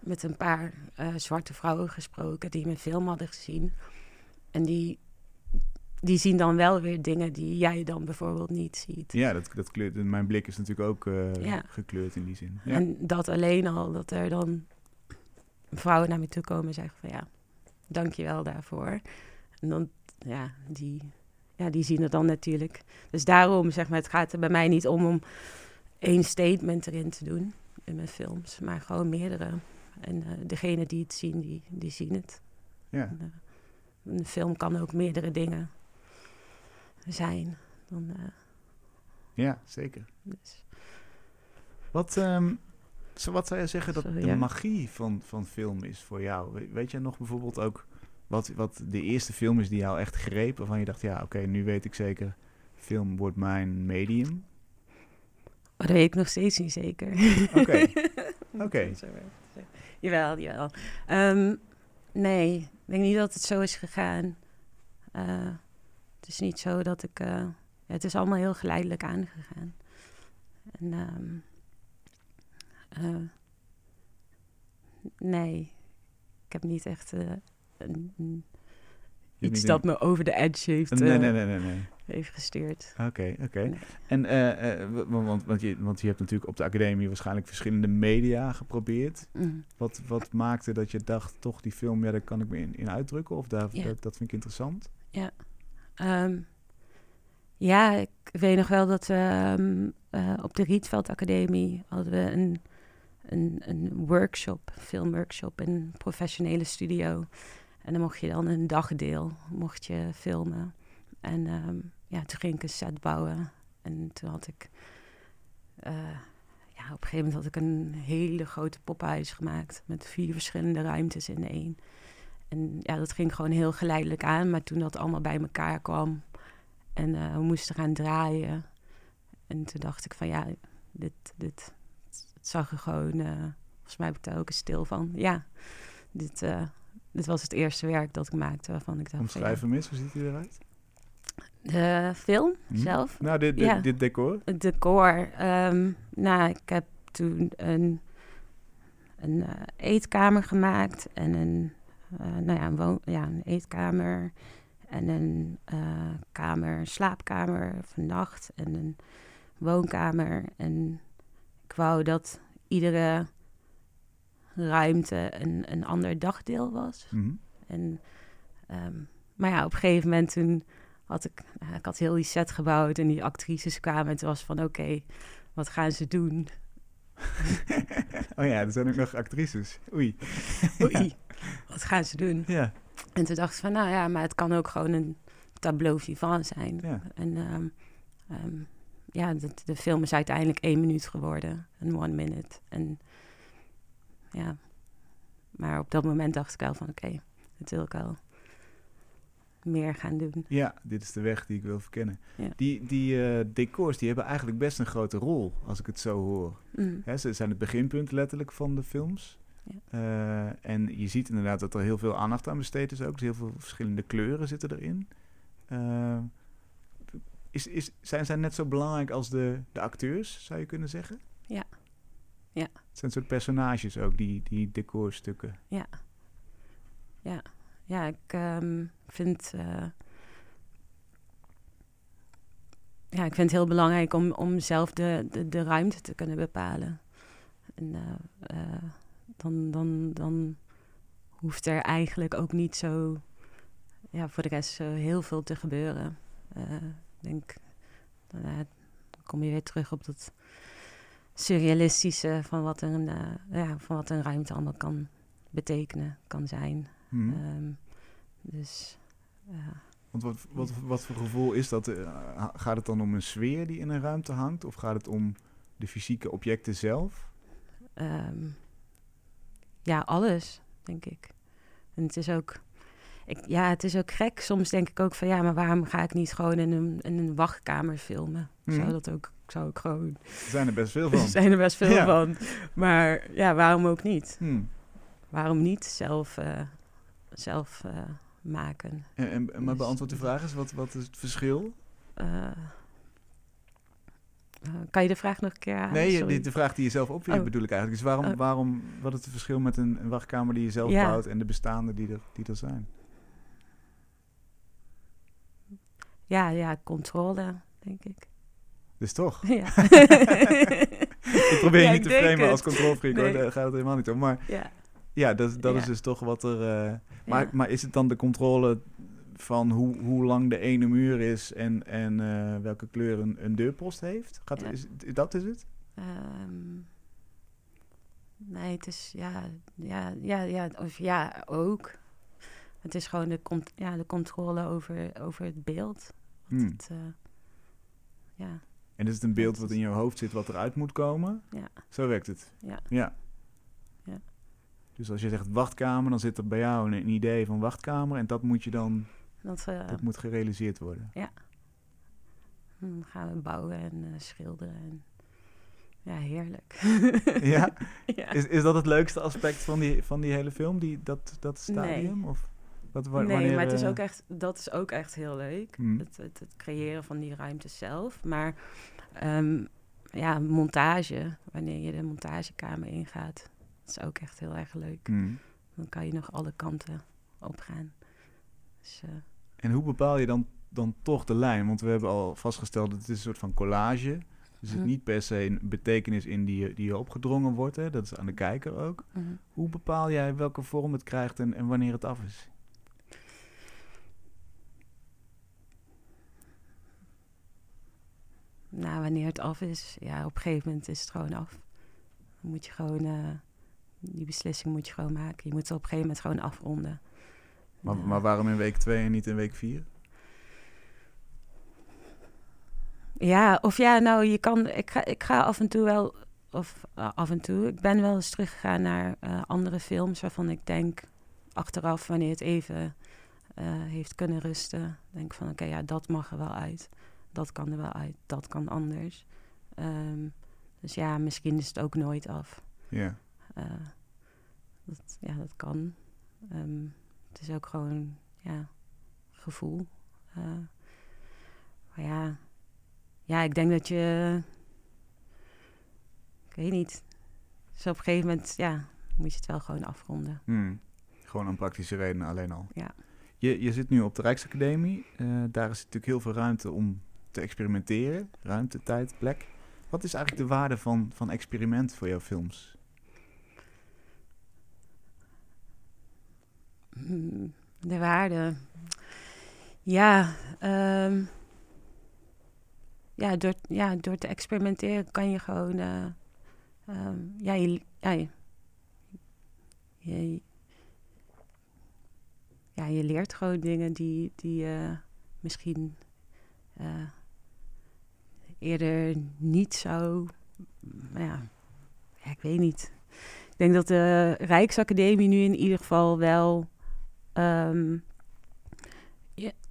met een paar zwarte vrouwen gesproken die mijn film hadden gezien. En die die zien dan wel weer dingen die jij dan bijvoorbeeld niet ziet. Ja, dat, dat kleurt, mijn blik is natuurlijk ook uh, gekleurd in die zin. Ja. En dat alleen al, dat er dan vrouwen naar me toe komen en zeggen van ja, dank je wel daarvoor. En dan, ja, die, ja, die zien het dan natuurlijk. Dus daarom, zeg maar, het gaat er bij mij niet om om één statement erin te doen in mijn films, maar gewoon meerdere. En uh, degene die het zien, die, die zien het. Ja. En, uh, een film kan ook meerdere dingen zijn. Dan, uh, ja, zeker. Dus. Wat, um, wat zou je zeggen dat de magie van, van film is voor jou? Weet jij nog bijvoorbeeld ook wat, wat de eerste film is die jou echt greep, waarvan je dacht, ja, oké, nu weet ik zeker, film wordt mijn medium? Oh, dat weet ik nog steeds niet zeker. Oké. Oké. Jawel, jawel. Um, nee, ik denk niet dat het zo is gegaan. Uh, het is niet zo dat ik. Uh, ja, het is allemaal heel geleidelijk aangegaan. En. Um, uh, nee, ik heb niet echt uh, een, iets dat me over de edge heeft, nee, nee, nee, nee, nee. heeft gestuurd. Oké, oké. En want, want, je, want je hebt natuurlijk op de academie waarschijnlijk verschillende media geprobeerd. Mm. Wat, wat maakte dat je dacht, toch die film, ja, daar kan ik me in, uitdrukken? Of daar, dat, dat vind ik interessant? Ja, Ehm, ja, ik weet nog wel dat we um, uh, op de Rietveld Academie hadden we een, een, een workshop, filmworkshop in een professionele studio. En dan mocht je dan een dagdeel, mocht je filmen. En um, ja, toen ging ik een set bouwen. En toen had ik, uh, ja, op een gegeven moment had ik een hele grote poppenhuis gemaakt. Met vier verschillende ruimtes in één. En ja, dat ging gewoon heel geleidelijk aan. Maar toen dat allemaal bij elkaar kwam en uh, we moesten gaan draaien. En toen dacht ik van ja, dit, dit het zag er gewoon, uh, volgens mij heb ik daar ook eens stil van. Ja, dit, uh, dit was het eerste werk dat ik maakte waarvan ik dacht Omschrijf hem eens, hoe ziet hij eruit? De film hm? zelf? Nou, dit, dit, dit decor? Het decor. Um, nou, ik heb toen een, een eetkamer gemaakt en een nou ja, een, woon, ja, een eetkamer en een uh, kamer, slaapkamer vannacht en een woonkamer. En ik wou dat iedere ruimte een, een ander dagdeel was. Mm -hmm. En, um, maar ja, op een gegeven moment toen had ik, uh, ik had heel die set gebouwd en die actrices kwamen en het was van oké, okay, wat gaan ze doen? oh ja, er zijn ook nog actrices. Oei. Oei wat gaan ze doen? Ja. En toen dacht ik van, nou ja, maar het kan ook gewoon een tableau vivant zijn. Ja. En um, um, ja, de, de, film is uiteindelijk één minuut geworden. Een one minute. En ja, maar op dat moment dacht ik wel van, oké, okay, dit wil ik wel meer gaan doen. Ja, dit is de weg die ik wil verkennen. Ja. Die, die uh, decors die hebben eigenlijk best een grote rol, als ik het zo hoor. Mm. Hè, ze zijn het beginpunt letterlijk van de films. Ja. Uh, en je ziet inderdaad dat er heel veel aandacht aan besteed is ook. Dus heel veel verschillende kleuren zitten erin. Uh, is, is, zijn zij net zo belangrijk als de, de acteurs, zou je kunnen zeggen? Ja. ja. Het zijn soort personages ook, die, die decorstukken. Ja. ja, ja ik um, vind... Uh, ja, ik vind het heel belangrijk om, om zelf de, de, de ruimte te kunnen bepalen. En uh, dan, dan, dan hoeft er eigenlijk ook niet zo ja, voor de rest zo heel veel te gebeuren. Denk, dan kom je weer terug op dat surrealistische van wat een, ja, van wat een ruimte allemaal kan betekenen, kan zijn. Hmm. Um, dus. Want wat, wat, wat voor gevoel is dat? Uh, gaat het dan om een sfeer die in een ruimte hangt? Of gaat het om de fysieke objecten zelf? Um, ja, alles, denk ik. En het is ook ik, ja, het is ook gek. Soms denk ik ook van ja, maar waarom ga ik niet gewoon in een, in een wachtkamer filmen? Zou mhm. dat ook, zou ik gewoon. Er zijn er best veel van. er zijn er best veel van. Maar ja, waarom ook niet? Hmm. Waarom niet zelf, uh, zelf uh, maken? En, en, maar dus- beantwoord de vraag is, wat, wat is het verschil? Uh, kan je de vraag nog een keer aan? Nee, de, de, vraag die je zelf opwierp oh. bedoel ik eigenlijk. Dus waarom, oh. waarom, wat is het verschil met een, een wachtkamer die je zelf bouwt en de bestaande die er, die er zijn? Ja, ja, controle, denk ik. Dus toch? Ja. ik probeer je niet te framen als controlfreak, nee. daar gaat het helemaal niet om. Maar ja, ja dat, dat is dus toch wat er... Uh, maar, maar is het dan de controle van hoe, hoe lang de ene muur is en, en uh, welke kleur een, een deurpost heeft? Gaat, is, dat is het? Um, nee, het is ja, ja, ja, ja, of ja, ook. Het is gewoon de, ja, de controle over, over het beeld. Hmm. Het, uh, ja. En is het een beeld wat in je hoofd zit wat eruit moet komen? Ja. Zo werkt het? Ja. ja. Dus als je zegt wachtkamer, dan zit er bij jou een, idee van wachtkamer en dat moet je dan... Dat, uh, dat moet gerealiseerd worden? Ja. Dan gaan we bouwen en uh, schilderen en... Ja, heerlijk. ja? ja? Is, is dat het leukste aspect van die, van die hele film, die, dat, dat stadium? Nee. Of? Wat, nee, maar het is eh, ook echt, dat is ook echt heel leuk. Hmm. Het, het, het, creëren van die ruimte zelf. Maar um, ja, montage, wanneer je de montagekamer ingaat, dat is ook echt heel erg leuk. Hmm. Dan kan je nog alle kanten op gaan. Dus, uh, en hoe bepaal je dan, dan toch de lijn? Want we hebben al vastgesteld dat het is een soort van collage. Er zit dus mm. niet per se een betekenis in die, die opgedrongen wordt. Hè? Dat is aan de kijker ook. Mm. Hoe bepaal jij welke vorm het krijgt en, en wanneer het af is? nou, wanneer het af is, ja, op een gegeven moment is het gewoon af. Dan moet je gewoon, uh, die beslissing moet je gewoon maken. Je moet het op een gegeven moment gewoon afronden. Maar, maar waarom in week 2 en niet in week 4? Ja, of ja, nou, je kan, ik ga, ik ga af en toe wel, of uh, af en toe, ik ben wel eens teruggegaan naar uh, andere films waarvan ik denk, achteraf, wanneer het even heeft kunnen rusten, denk van, oké, ja, dat mag er wel uit dat kan er wel uit, dat kan anders. Um, dus ja, misschien is het ook nooit af. Ja. Uh, dat, ja, dat kan. Um, het is ook gewoon, ja, gevoel. Uh, maar ja, ja, ik denk dat je, ik weet niet. Dus op een gegeven moment, ja, moet je het wel gewoon afronden. Hmm. Gewoon een praktische redenen alleen al. Ja. Je, je zit nu op de Rijksacademie. Uh, daar is natuurlijk heel veel ruimte om te experimenteren. Ruimte, tijd, plek. Wat is eigenlijk de waarde van, van experiment voor jouw films? De waarde. Ja, um, ja, door, ja, door te experimenteren kan je gewoon. Uh, um, ja, je, ja, je, ja, je leert gewoon dingen die, die uh, misschien. Uh, eerder niet zo. Ja, ja, ik weet niet. Ik denk dat de Rijksacademie nu in ieder geval wel. Um,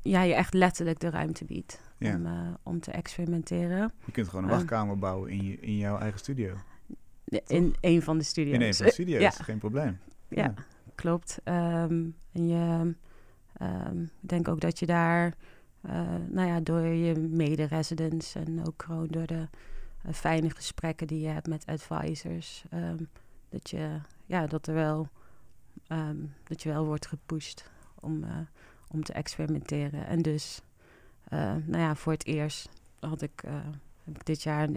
ja, je echt letterlijk de ruimte biedt om, uh, om te experimenteren. Je kunt gewoon een ehm, wachtkamer bouwen in, je, in jouw eigen studio. In een van de studio's. In een van de studio's, ja. geen probleem. Ja, ja. klopt. Um, en je, ik denk ook dat je daar uh, nou ja, door je mede-residents en ook gewoon door de uh, fijne gesprekken die je hebt met advisors. Um, dat, je, ja, dat er wel ehm, dat je wel wordt gepusht om, om te experimenteren. En dus, nou ja, voor het eerst had ik, heb ik dit jaar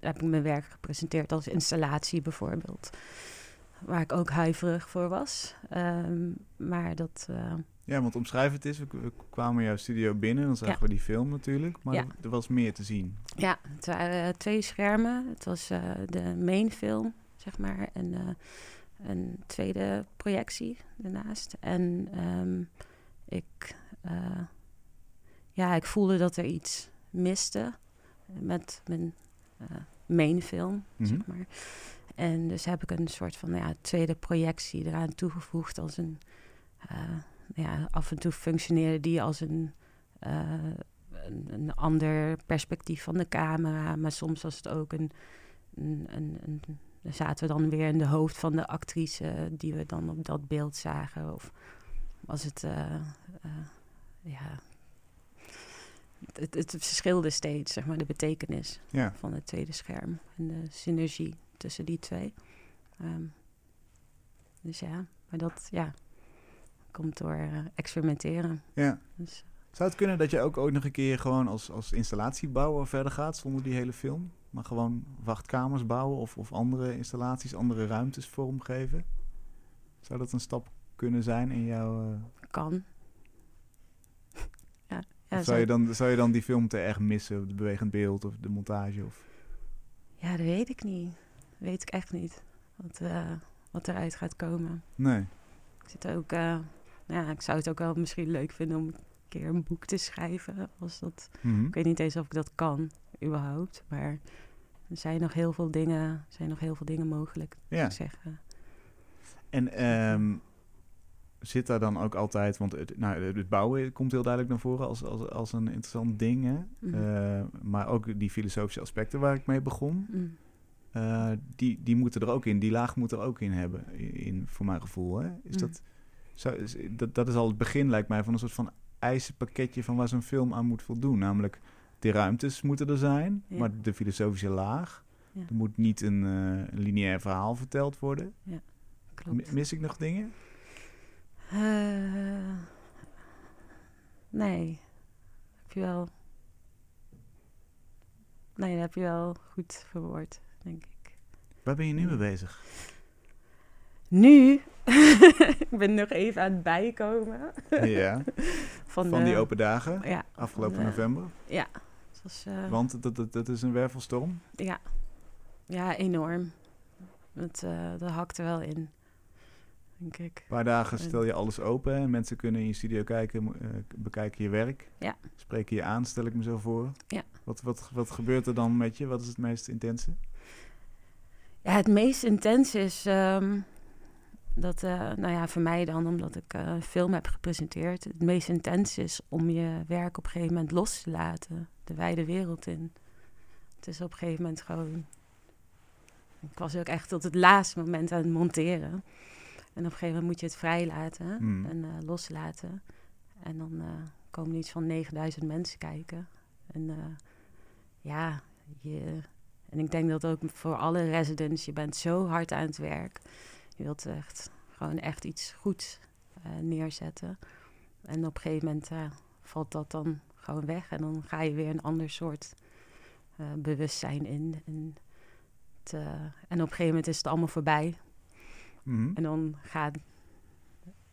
heb ik mijn werk gepresenteerd als installatie bijvoorbeeld. Waar ik ook huiverig voor was. Ehm, maar dat ja, want omschrijf het eens. We, kwamen jouw studio binnen, dan zagen we die film natuurlijk. Maar er was meer te zien. Ja, het waren eh, twee schermen. Het was uh, de main film, zeg maar. En uh, een tweede projectie daarnaast. En um, ik, ja, ik voelde dat er iets miste met mijn main film, zeg mhm. maar. En dus heb ik een soort van ja, tweede projectie eraan toegevoegd als een ja, af en toe functioneerde die als een, uh, een, een, ander perspectief van de camera. Maar soms was het ook een, een, een, Dan zaten we dan weer in de hoofd van de actrice die we dan op dat beeld zagen. Of was het. Uh, ja. Het, het, verschilde steeds, zeg maar, de betekenis ja. van het tweede scherm. En de synergie tussen die twee. Um, dus ja, maar dat, ja, komt door uh, experimenteren. Ja. Dus. Zou het kunnen dat je ook ooit nog een keer gewoon als, als installatiebouwer verder gaat zonder die hele film? Maar gewoon wachtkamers bouwen of, of andere installaties, andere ruimtes vormgeven? Zou dat een stap kunnen zijn in jouw... Uh... Kan. ja, ja zou, je dan, zou je dan die film te erg missen? Het bewegend beeld of de montage? Of... Ja, dat weet ik niet. Dat weet ik echt niet. Wat, uh, wat eruit gaat komen. Nee. Ik zit ook ja, ik zou het ook wel misschien leuk vinden om een keer een boek te schrijven. Als dat, mhm. Ik weet niet eens of ik dat kan, überhaupt. Maar er zijn nog heel veel dingen, zijn nog heel veel dingen mogelijk, ja. zeggen. En um, zit daar dan ook altijd, want het, nou, het bouwen komt heel duidelijk naar voren als, als, als een interessant ding. Hè? Mhm. Eh, maar ook die filosofische aspecten waar ik mee begon. Mhm. Eh, die, die moeten er ook in, die laag moet er ook in hebben, in, voor mijn gevoel. Hè? Is dat dat, dat is al het begin, lijkt mij, van een soort van eisenpakketje van waar zo'n film aan moet voldoen. Namelijk, de ruimtes moeten er zijn, maar de filosofische laag. Er moet niet een, uh, lineair verhaal verteld worden. Ja, klopt. Mis ik nog dingen? Uh, nee. Heb je wel... Nee, dat heb je wel goed verwoord, denk ik. Waar ben je nu mee bezig? Nu, ik ben nog even aan het bijkomen. ja. Van, van die open dagen ja, afgelopen november. Ja. Was, uh, Want dat, dat, dat is een wervelstorm? Ja, ja enorm. Het, uh, dat hakte wel in, denk ik. Een paar dagen stel je alles open en mensen kunnen in je studio kijken, uh, bekijken je werk. Ja. Spreken je aan, stel ik me zo voor. Ja. Wat, wat, wat gebeurt er dan met je? Wat is het meest intense? Ja, het meest intense is... Um, dat, uh, nou ja, voor mij dan, omdat ik uh, film heb gepresenteerd, het meest intens is om je werk op een gegeven moment los te laten, de wijde wereld in. Het is op een gegeven moment gewoon. Ik was ook echt tot het laatste moment aan het monteren. En op een gegeven moment moet je het vrijlaten hmm. en uh, loslaten. En dan komen er iets van 9000 mensen kijken. En ja, je, en ik denk dat ook voor alle residents, je bent zo hard aan het werk. Je wilt echt gewoon echt iets goeds neerzetten. En op een gegeven moment valt dat dan gewoon weg. En dan ga je weer een ander soort uh, bewustzijn in. En, het, en op een gegeven moment is het allemaal voorbij. Mm En dan gaat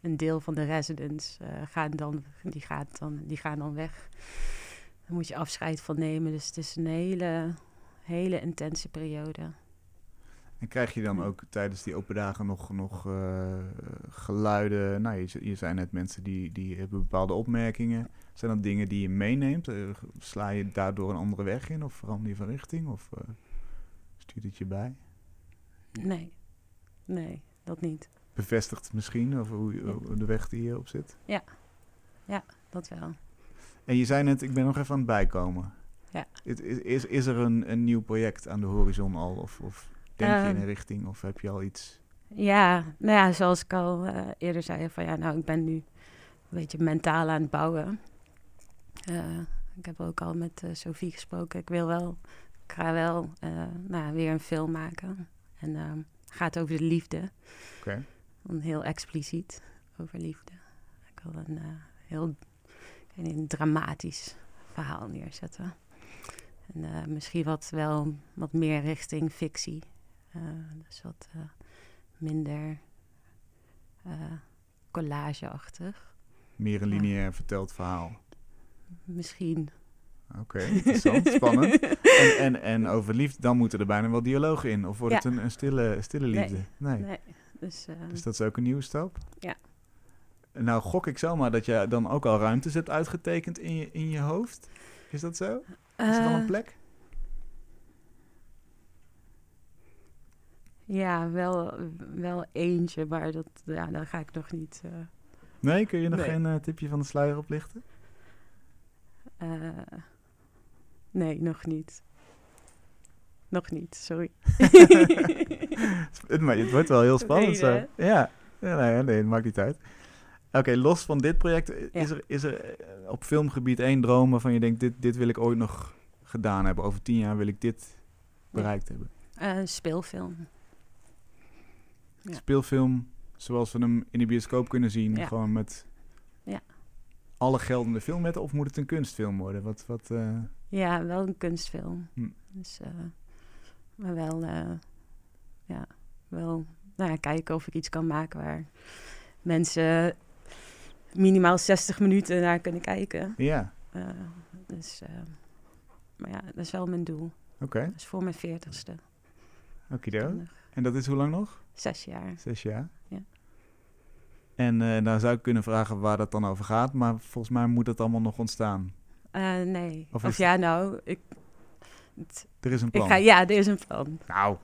een deel van de residents gaan dan, die, gaat dan, die gaan dan weg. Daar moet je afscheid van nemen. Dus het is een hele, hele intense periode. En krijg je dan ook tijdens die open dagen nog, nog uh, geluiden? Nou, je, je zei net mensen die, die hebben bepaalde opmerkingen. Zijn dat dingen die je meeneemt? Uh, sla je daardoor een andere weg in of verander je van richting? Of uh, stuurt het je bij? Nee, nee, dat niet. Bevestigt misschien over hoe, de weg die je op zit? Ja, ja, dat wel. En je zei net, ik ben nog even aan het bijkomen. Ja. Is, is, is er een, een nieuw project aan de horizon al? Of, of Denk je in ehm, een richting of heb je al iets? Ja, nou ja, zoals ik al uh, eerder zei, van ja, nou, ik ben nu een beetje mentaal aan het bouwen. Uh, ik heb ook al met uh, Sophie gesproken. Ik wil wel, ik ga wel nou, weer een film maken. En ehm, gaat over de liefde. Oké. heel expliciet over liefde. Ik wil een heel een dramatisch verhaal neerzetten. En misschien wat wel wat meer richting fictie. Dus wat minder collageachtig. Meer een lineair verteld verhaal. Misschien. Oké, interessant, spannend. En, en, en over liefde, dan moeten er bijna wel dialogen in. Of wordt het een, een stille, stille liefde? Nee. nee. Dus, uh, dus dat is ook een nieuwe stap? Ja. Nou gok ik zomaar dat je dan ook al ruimtes hebt uitgetekend in je, in je hoofd. Is dat zo? Is er dan een eh, plek? Ja, wel, wel eentje, maar dat, ja, daar ga ik nog niet... Uh, nee, kun je nog geen uh, tipje van de sluier oplichten? Uh, nee, nog niet. Nog niet, sorry. maar het wordt wel heel spannend zo. Ja, nee, nee, het maakt niet uit. Oké, los van dit project, is er, is er op filmgebied één droom waarvan je denkt, dit, dit wil ik ooit nog gedaan hebben. Over tien jaar wil ik dit bereikt hebben? Uh, speelfilm speelfilm zoals we hem in de bioscoop kunnen zien. Gewoon met ja. alle geldende filmwetten. Of moet het een kunstfilm worden? Wat, wat, uh... Ja, wel een kunstfilm. Hm. Dus, uh, maar wel, uh, ja, wel nou ja, kijken of ik iets kan maken waar mensen minimaal 60 minuten naar kunnen kijken. Ja. dus, maar ja, dat is wel mijn doel. Oké. Okay. Dat is voor mijn veertigste. Oké, En dat is hoe lang nog? Zes jaar. Zes jaar? Ja. En uh, nou zou ik kunnen vragen waar dat dan over gaat, maar volgens mij moet dat allemaal nog ontstaan. Uh, nee. Of, ja, nou, ik... er is een plan. Ik ga, ja, er is een plan. Nou.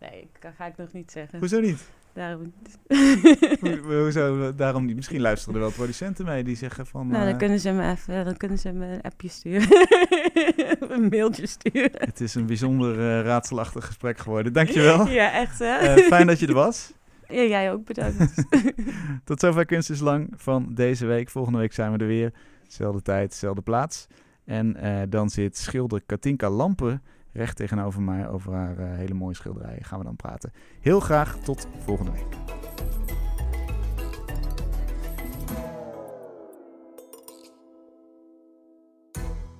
Nee, dat ga ik nog niet zeggen. Hoezo niet? Daarom Ho hoezo daarom niet? Misschien luisteren er wel producenten mee die zeggen van... Nou, dan uh, kunnen ze me even, dan kunnen ze me een appje sturen. een mailtje sturen. Het is een bijzonder uh, raadselachtig gesprek geworden. Dankjewel. ja, echt hè. Uh, fijn dat je er was. Ja, jij ook, bedankt. Tot zover Kunst is Lang van deze week. Volgende week zijn we er weer. Zelfde tijd, zelfde plaats. En dan zit schilder Katinka Lampen recht tegenover mij over haar hele mooie schilderijen gaan we dan praten. Heel graag tot volgende week.